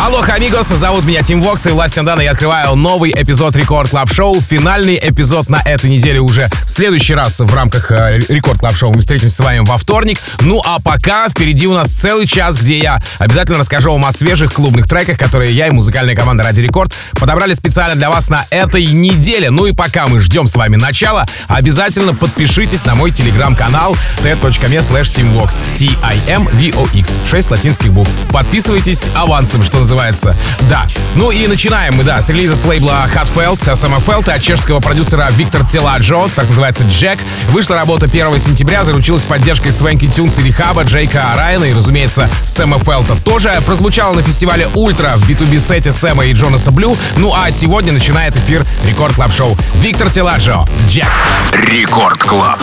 Алло, амигос, зовут меня Tim Vox и Властен Дана. Я открываю новый эпизод Record Club Show. Финальный эпизод на этой неделе уже в следующий раз в рамках э, Record Club Show. Мы встретимся с вами во вторник. Ну а пока впереди у нас целый час, где я обязательно расскажу вам о свежих клубных треках, которые я и музыкальная команда Radio Record подобрали специально для вас на этой неделе. Ну и пока мы ждем с вами начала, обязательно подпишитесь на мой телеграм-канал t.me slash timvox. T-I-M-V-O-X. 6 латинских букв. Подписывайтесь авансом, что называется. Да. Ну и начинаем мы, да, с релиза с лейбла Hotfelt, SMFelt от чешского продюсера Victor Tellagio, так называется Джек. Вышла работа 1 сентября, заручилась поддержкой Swanky Tunes и R3HAB а, Джейка Райана и, разумеется, Сэма Фелта тоже. Прозвучала на фестивале Ультра в B2B сете Сэма и Джонаса Блю. Ну а сегодня начинает эфир Record Club Show. Victor Tellagio, Jack. Рекорд Клаб.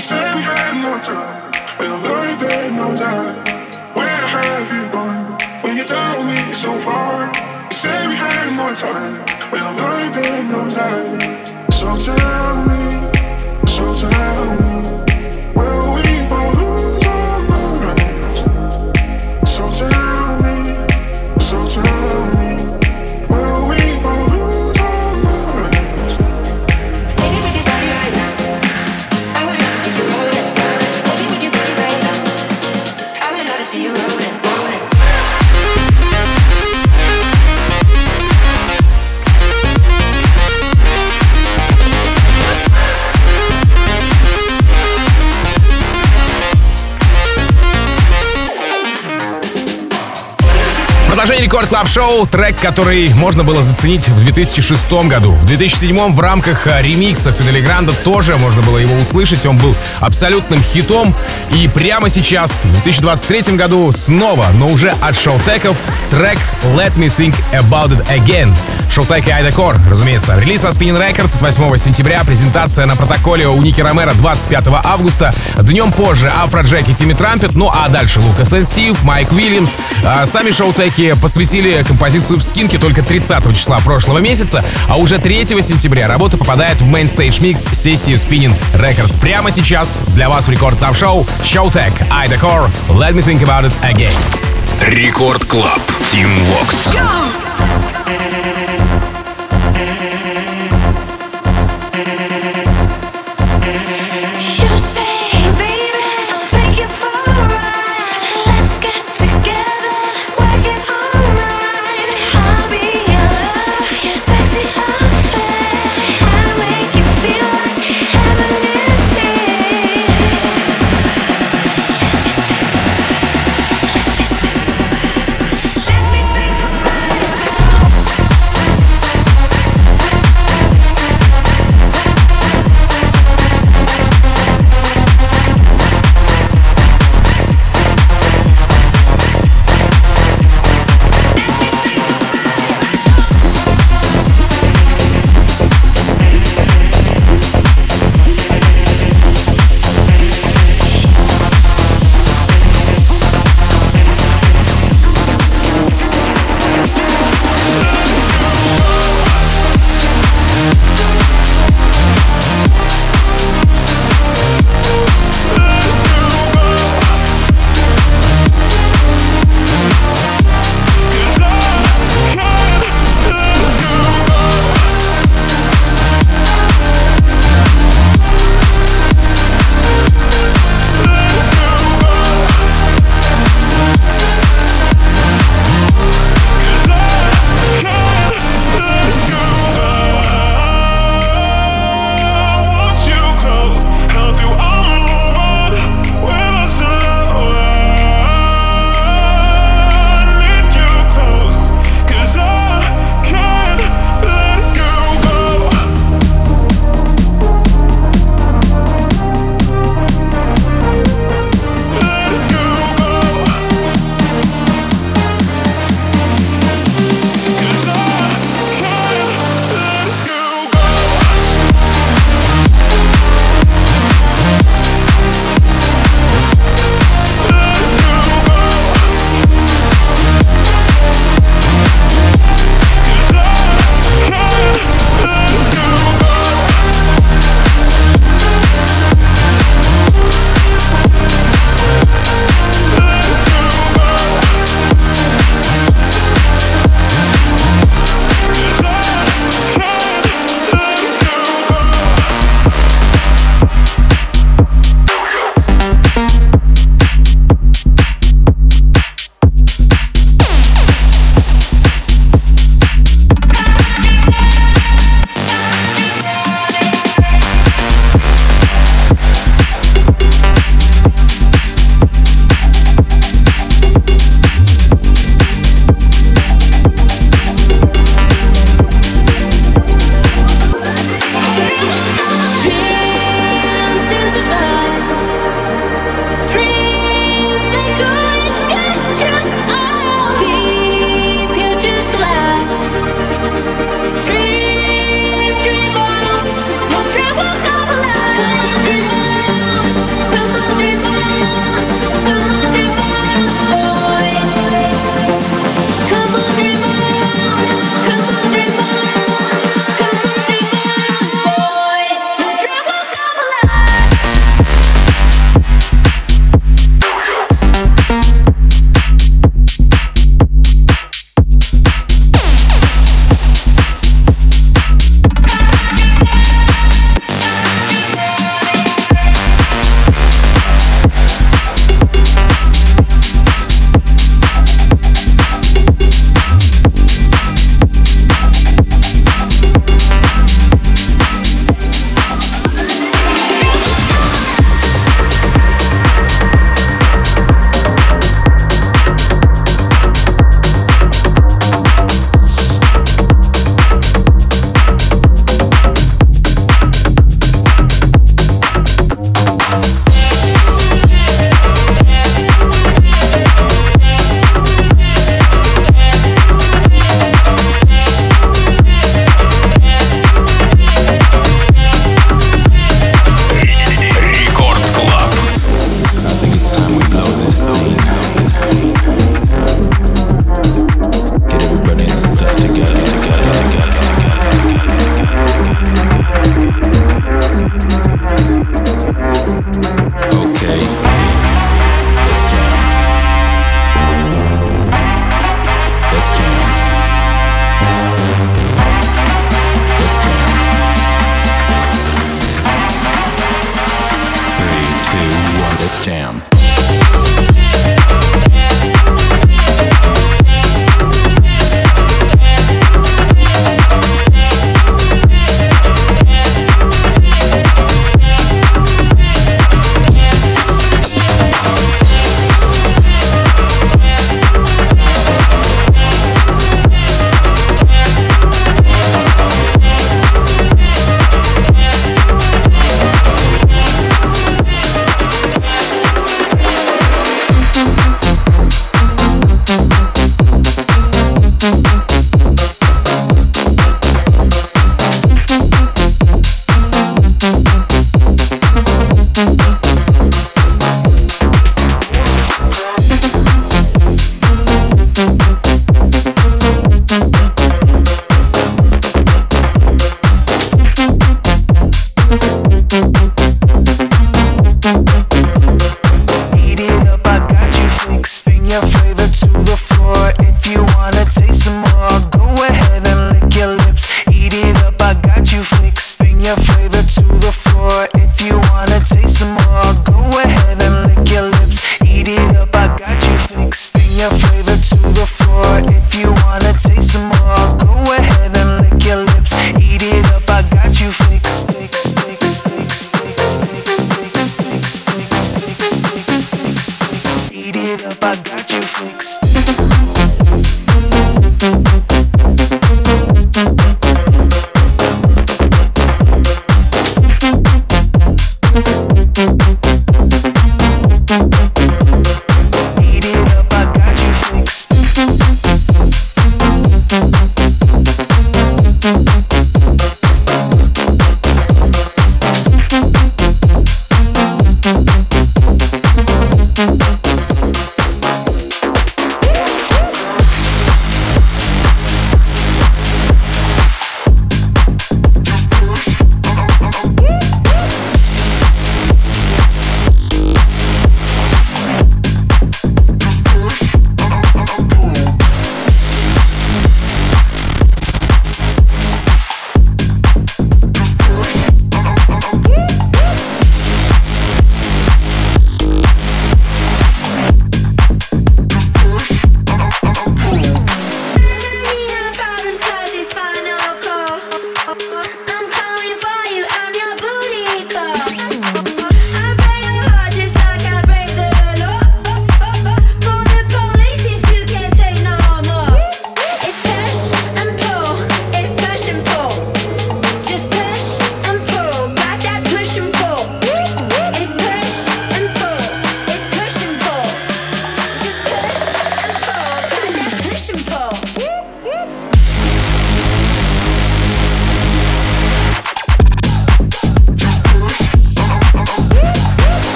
You said we had more time, but the Lord dead knows I. Where have you gone? When you tell me so far, you said we had more time, but the Lord dead knows I. So tell me, so tell me, will we Record Club Show, трек, который можно было заценить в 2006 году. В 2007 в рамках а, ремикса Fedde Le Grand а тоже можно было его услышать. Он был абсолютным хитом. И прямо сейчас, в 2023 году, снова, но уже от Showtek ов, трек Let Me Think About It Again. Showtek и Ida Corr, разумеется. Релиз от Spinning Records от 8 сентября, презентация на протоколе у Ники Ромера 25 августа. Днем позже Afrojack и Timmy Trumpet, ну а дальше Лукас и Steve, Mike Williams. А, Сами шоу-теки посвятили композицию в скинке только 30 числа прошлого месяца, а уже 3 сентября работа попадает в мейнстейдж микс сессии Spinning Records. Прямо сейчас для вас в рекорд тав шоу Showtech, Айда Кор, Let Me Think About It Again. Рекорд Клаб. Тим Вокс. You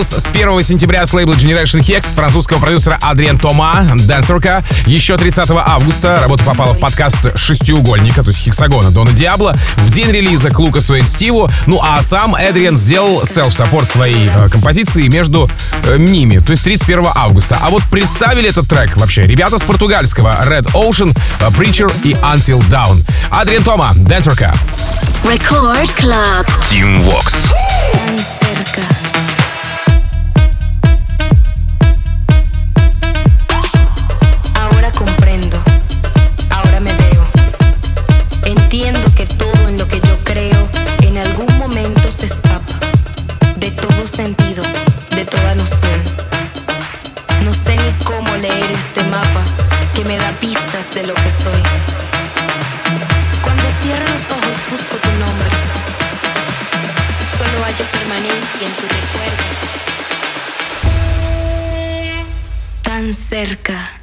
House с 1 сентября с лейбла Generation Hex французского продюсера Адриен Тома, Dancerka. Еще 30 августа работа попала в подкаст «Шестиугольника», то есть Hexagon а Дона Диабло, в день релиза к Лукасу и Стиву. Ну а сам Эдриан сделал self-support своей э, композиции между э, ними, то есть 31 августа. А вот представили этот трек вообще ребята с португальского Red Ocean, э, Preacher и Until Dawn. Адриан Тома, Дэнсерка. Record Club. Team Vox. Permanencia en tu recuerdo. Tan cerca.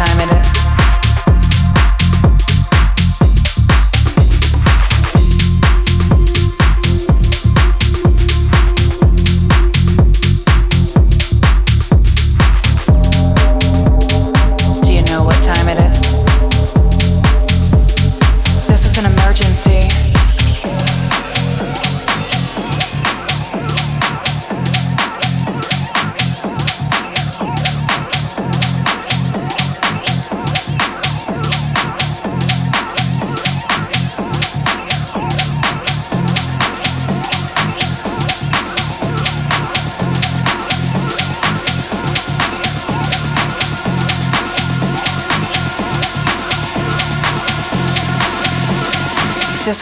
time it is.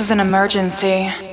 Is an emergency.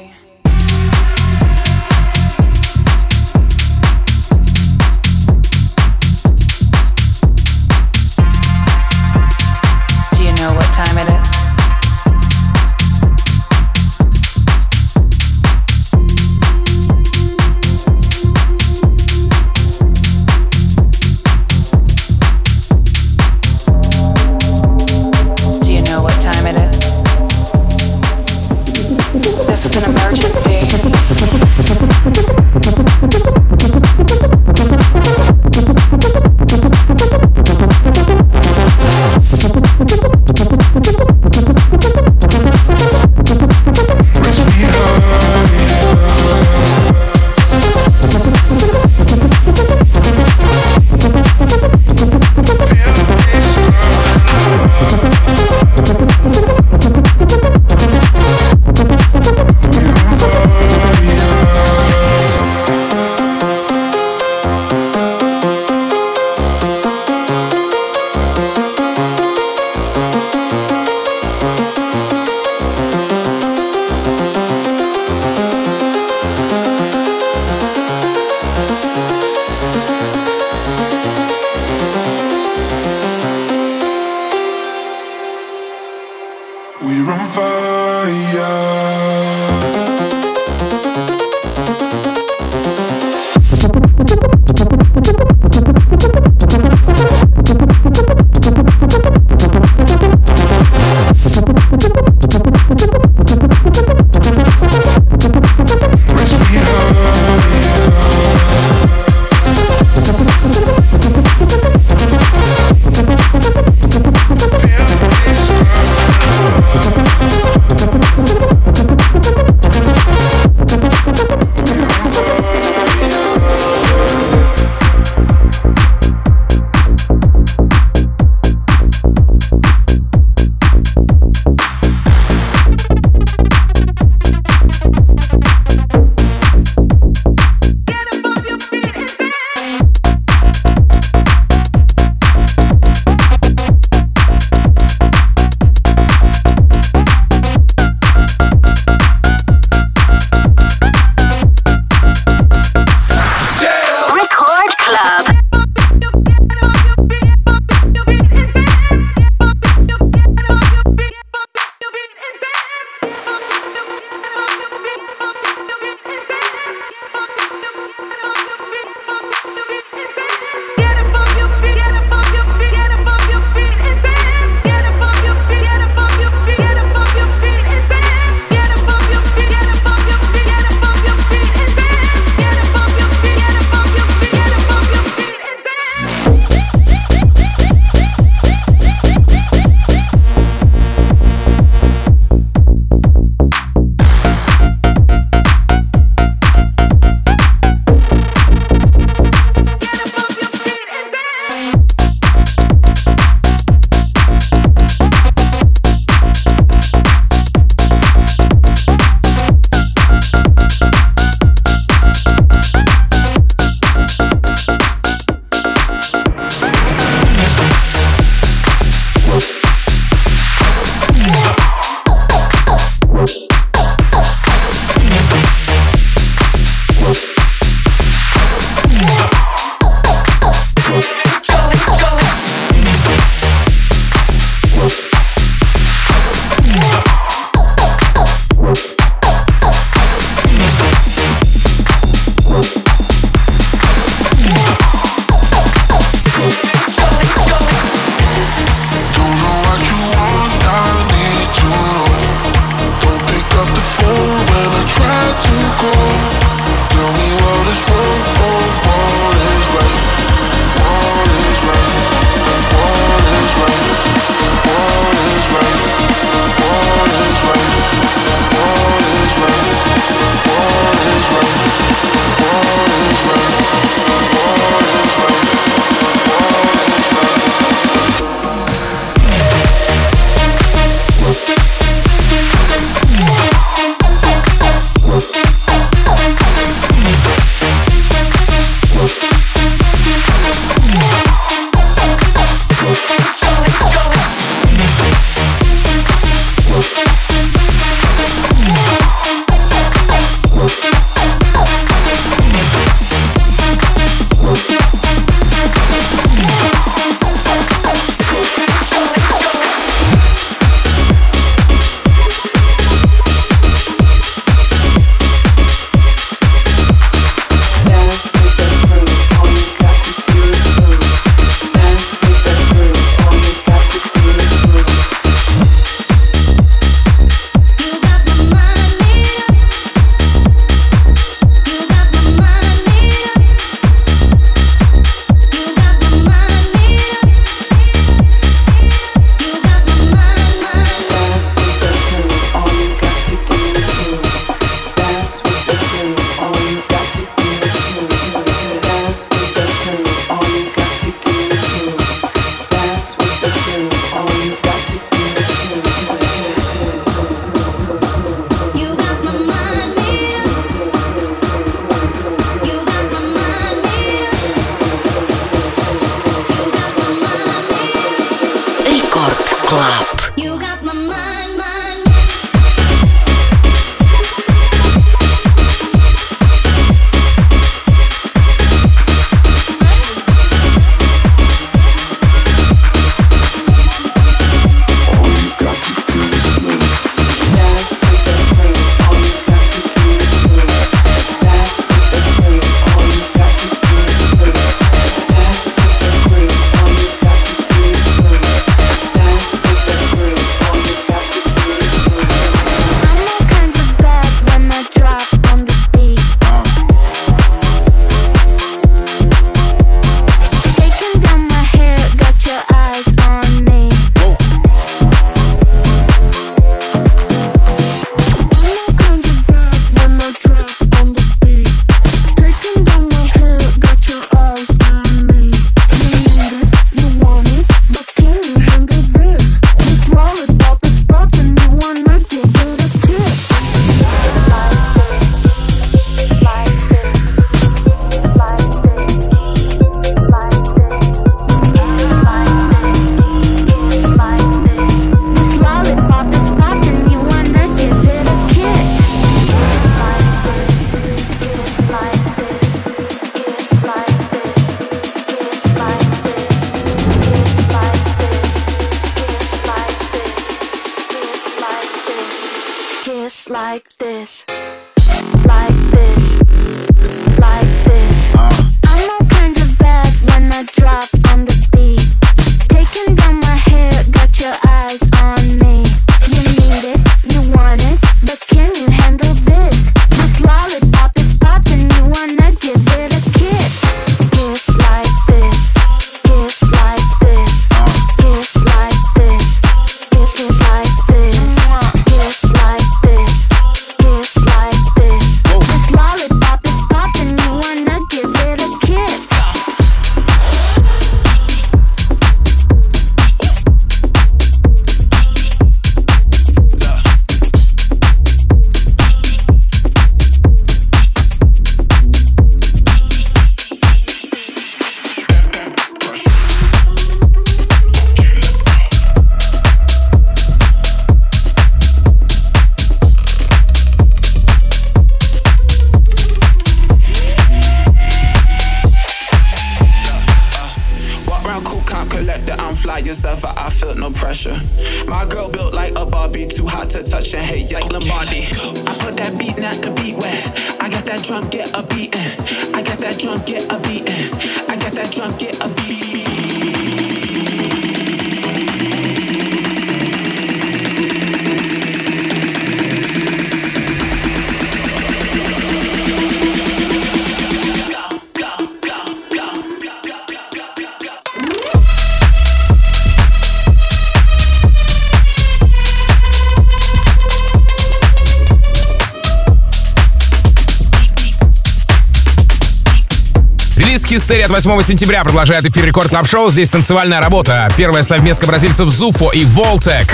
От 8 сентября продолжает эфир Record Club Show. Здесь танцевальная работа. Первая совместка бразильцев Zuffo и Voltech.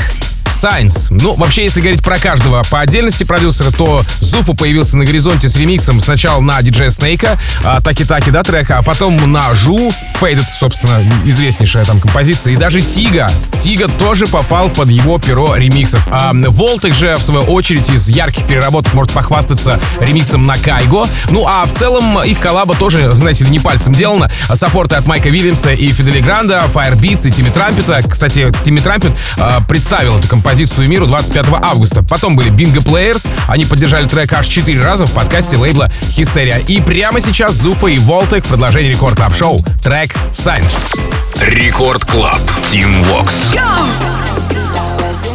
Science. Ну, вообще, если говорить про каждого по отдельности продюсера, то Zuffo появился на горизонте с ремиксом сначала на DJ Snake а, Taki Taki, да, трека, а потом на ZHU, Faded, собственно, известнейшая там композиция, и даже Тига. Тига тоже попал под его перо ремиксов. А Voltech же, в свою очередь, из ярких переработок может похвастаться ремиксом на Кайго. Ну, а в целом их коллаба тоже, знаете ли, не пальцем делана. Support ы от Майка Вильямса и Fedde Le Grand а, Firebeats и Тимми Трампета. Кстати, Тимми Трампет э, представил эту композицию миру 25 августа. Потом были Bingo Players. Они поддержали трек аж 4 раза в подкасте лейбла Hysteria. И прямо сейчас Zuffo и Voltech в продолжении Record Club Show. Трек Science. Record Club. Tim Vox. Cause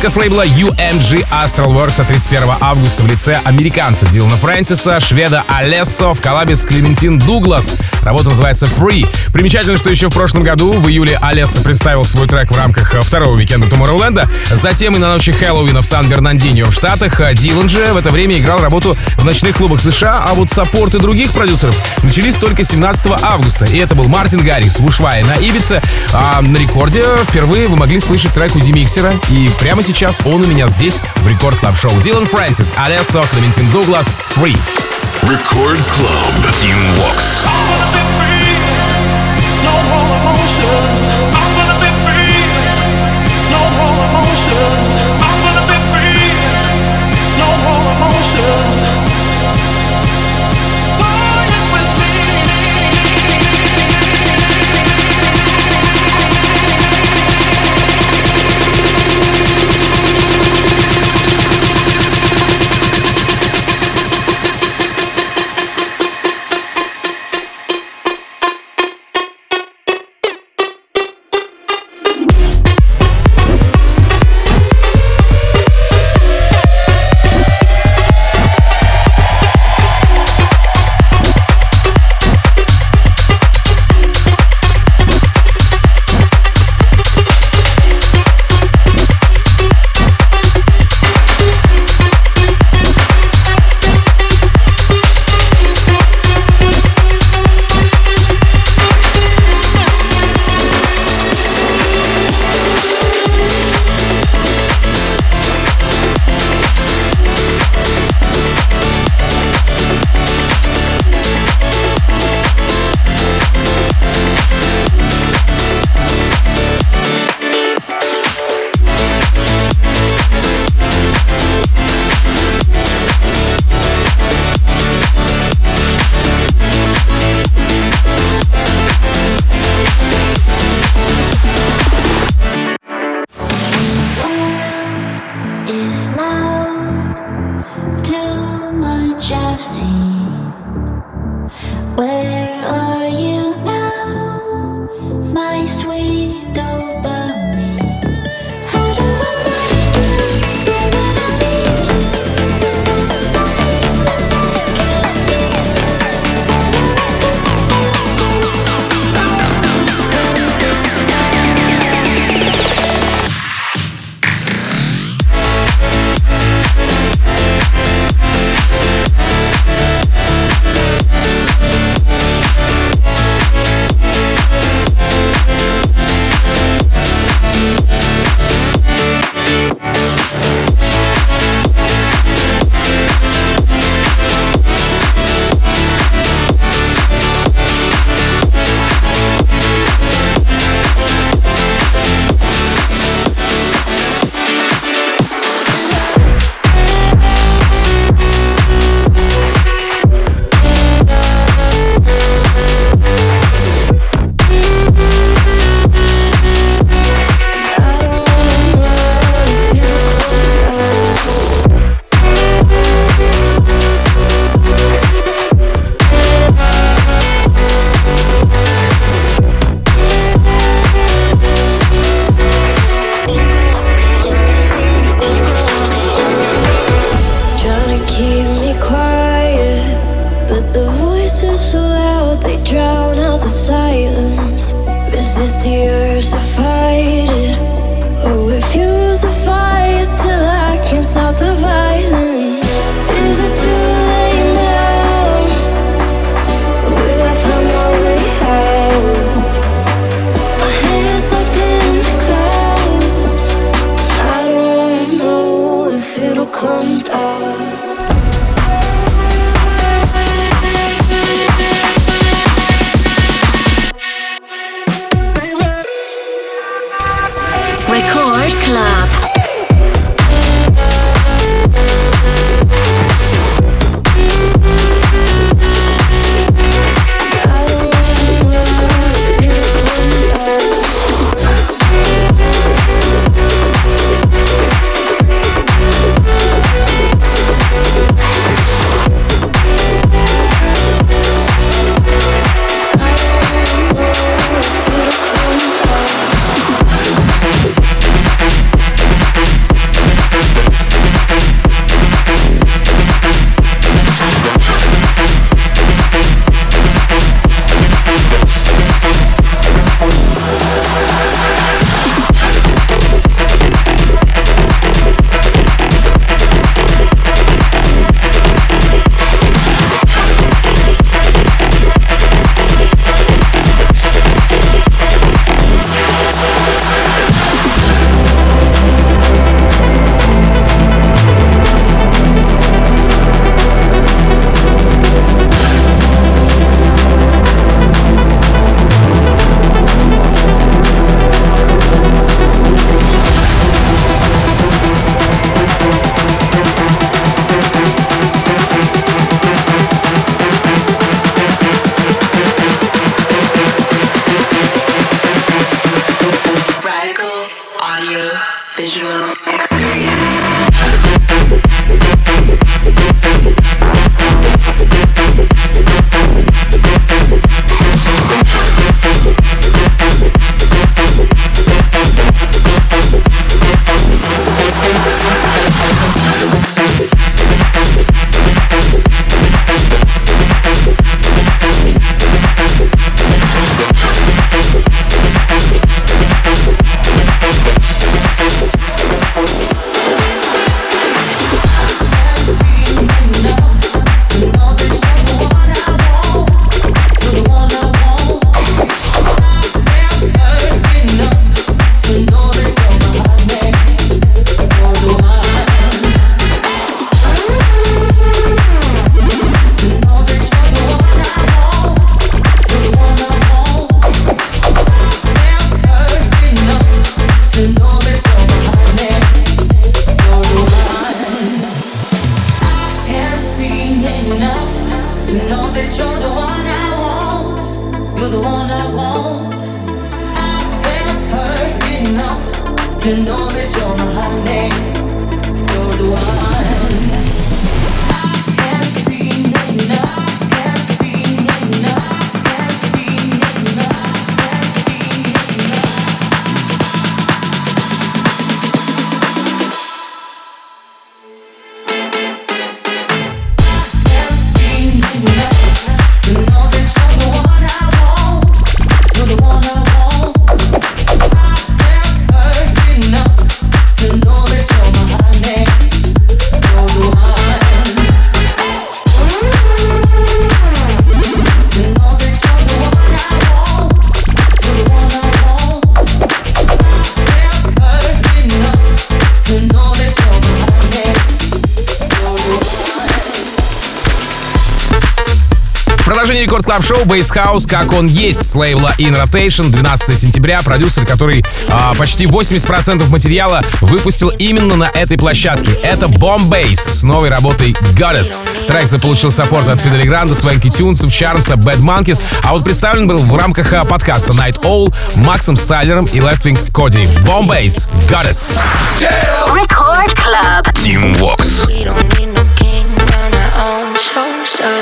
Новинка с лейбла UNG Astral Works от 31 августа в лице американца Дилана Фрэнсиса, шведа Алессо в коллабе с Клементин Дуглас. Работа называется Free. Примечательно, что еще в прошлом году, в июле, Алессо представил свой трек в рамках второго уикенда Tomorrowland. Затем и на ночи Хэллоуина в Сан-Бернандино в Штатах. Дилан же в это время играл работу в ночных клубах США, а вот саппорты других продюсеров начались только 17 августа. И это был Мартин Гаррикс в Ушвае на Ибице. А на рекорде впервые вы могли слышать трек у Dimixer а. И прямо сейчас он у меня здесь в Record Club Show. Dillon Francis, Alesso, Clementine Douglas, Free. Record Club. Tim Vox. Продолжение Рекорд Клаб Шоу Bass House, как он есть, с лейбла In Rotation, 12 сентября. Продюсер, который а, почти 80% материала выпустил именно на этой площадке. Это Bomb Bass с новой работой Goddess. Трек заполучил support от Fedde Le Grand а, Swanky Tunes ов, Чармса, Bad Monkeys, а вот представлен был в рамках а, подкаста Night Owl Максом Стайлером и Лептвинг Коди. Bomb Bass, Goddess. Record Club. Tim Vox. We don't need no king, run our own show, so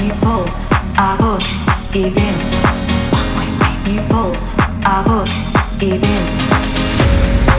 People, I wish, it did. People, I wish, it did.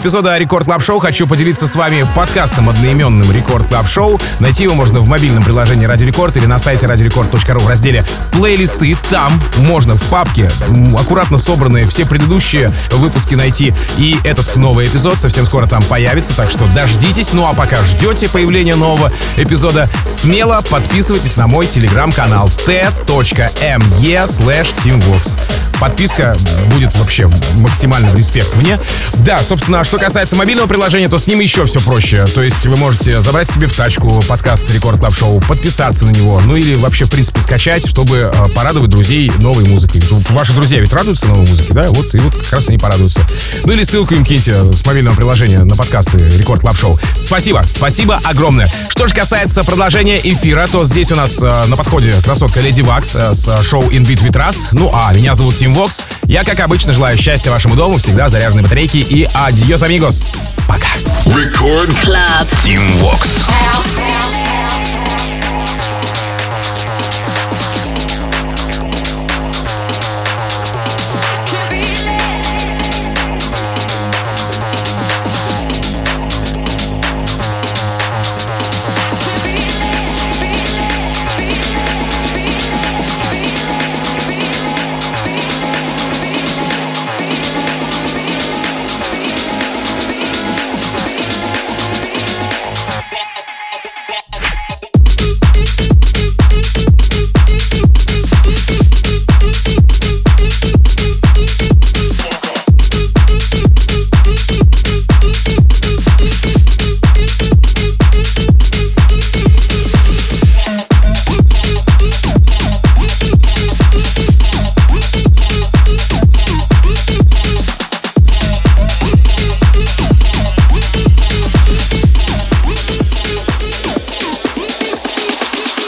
Эпизода Record Club Show хочу поделиться с вами подкастом одноименным Record Club Show. Найти его можно в мобильном приложении Радио Рекорд или на сайте радиорекорд.ру в разделе плейлисты. Там можно в папке аккуратно собранные все предыдущие выпуски найти. И этот новый эпизод совсем скоро там появится, так что дождитесь. Ну а пока ждете появления нового эпизода, смело подписывайтесь на мой телеграм-канал t.me slash timvox. Подписка будет вообще максимально респект мне. Да, собственно, что касается мобильного приложения, то с ним еще все проще. То есть вы можете забрать себе в тачку подкаст Record Club Show, подписаться на него, ну или вообще, в принципе, скачать, чтобы э, порадовать друзей новой музыкой. Ваши друзья ведь радуются новой музыке, да? Вот и вот как раз они порадуются. Ну или ссылку им киньте с мобильного приложения на подкасты Record Club Show. Спасибо, спасибо огромное. Что же касается продолжения эфира, то здесь у нас э, на подходе красотка Lady Waks э, с шоу In Beat We Trust. Ну а меня зовут Тим Вокс. Я, как обычно, желаю счастья вашему дому, всегда заряженной батарейки и адьос, амигос. Пока. Record Club. Team Vox.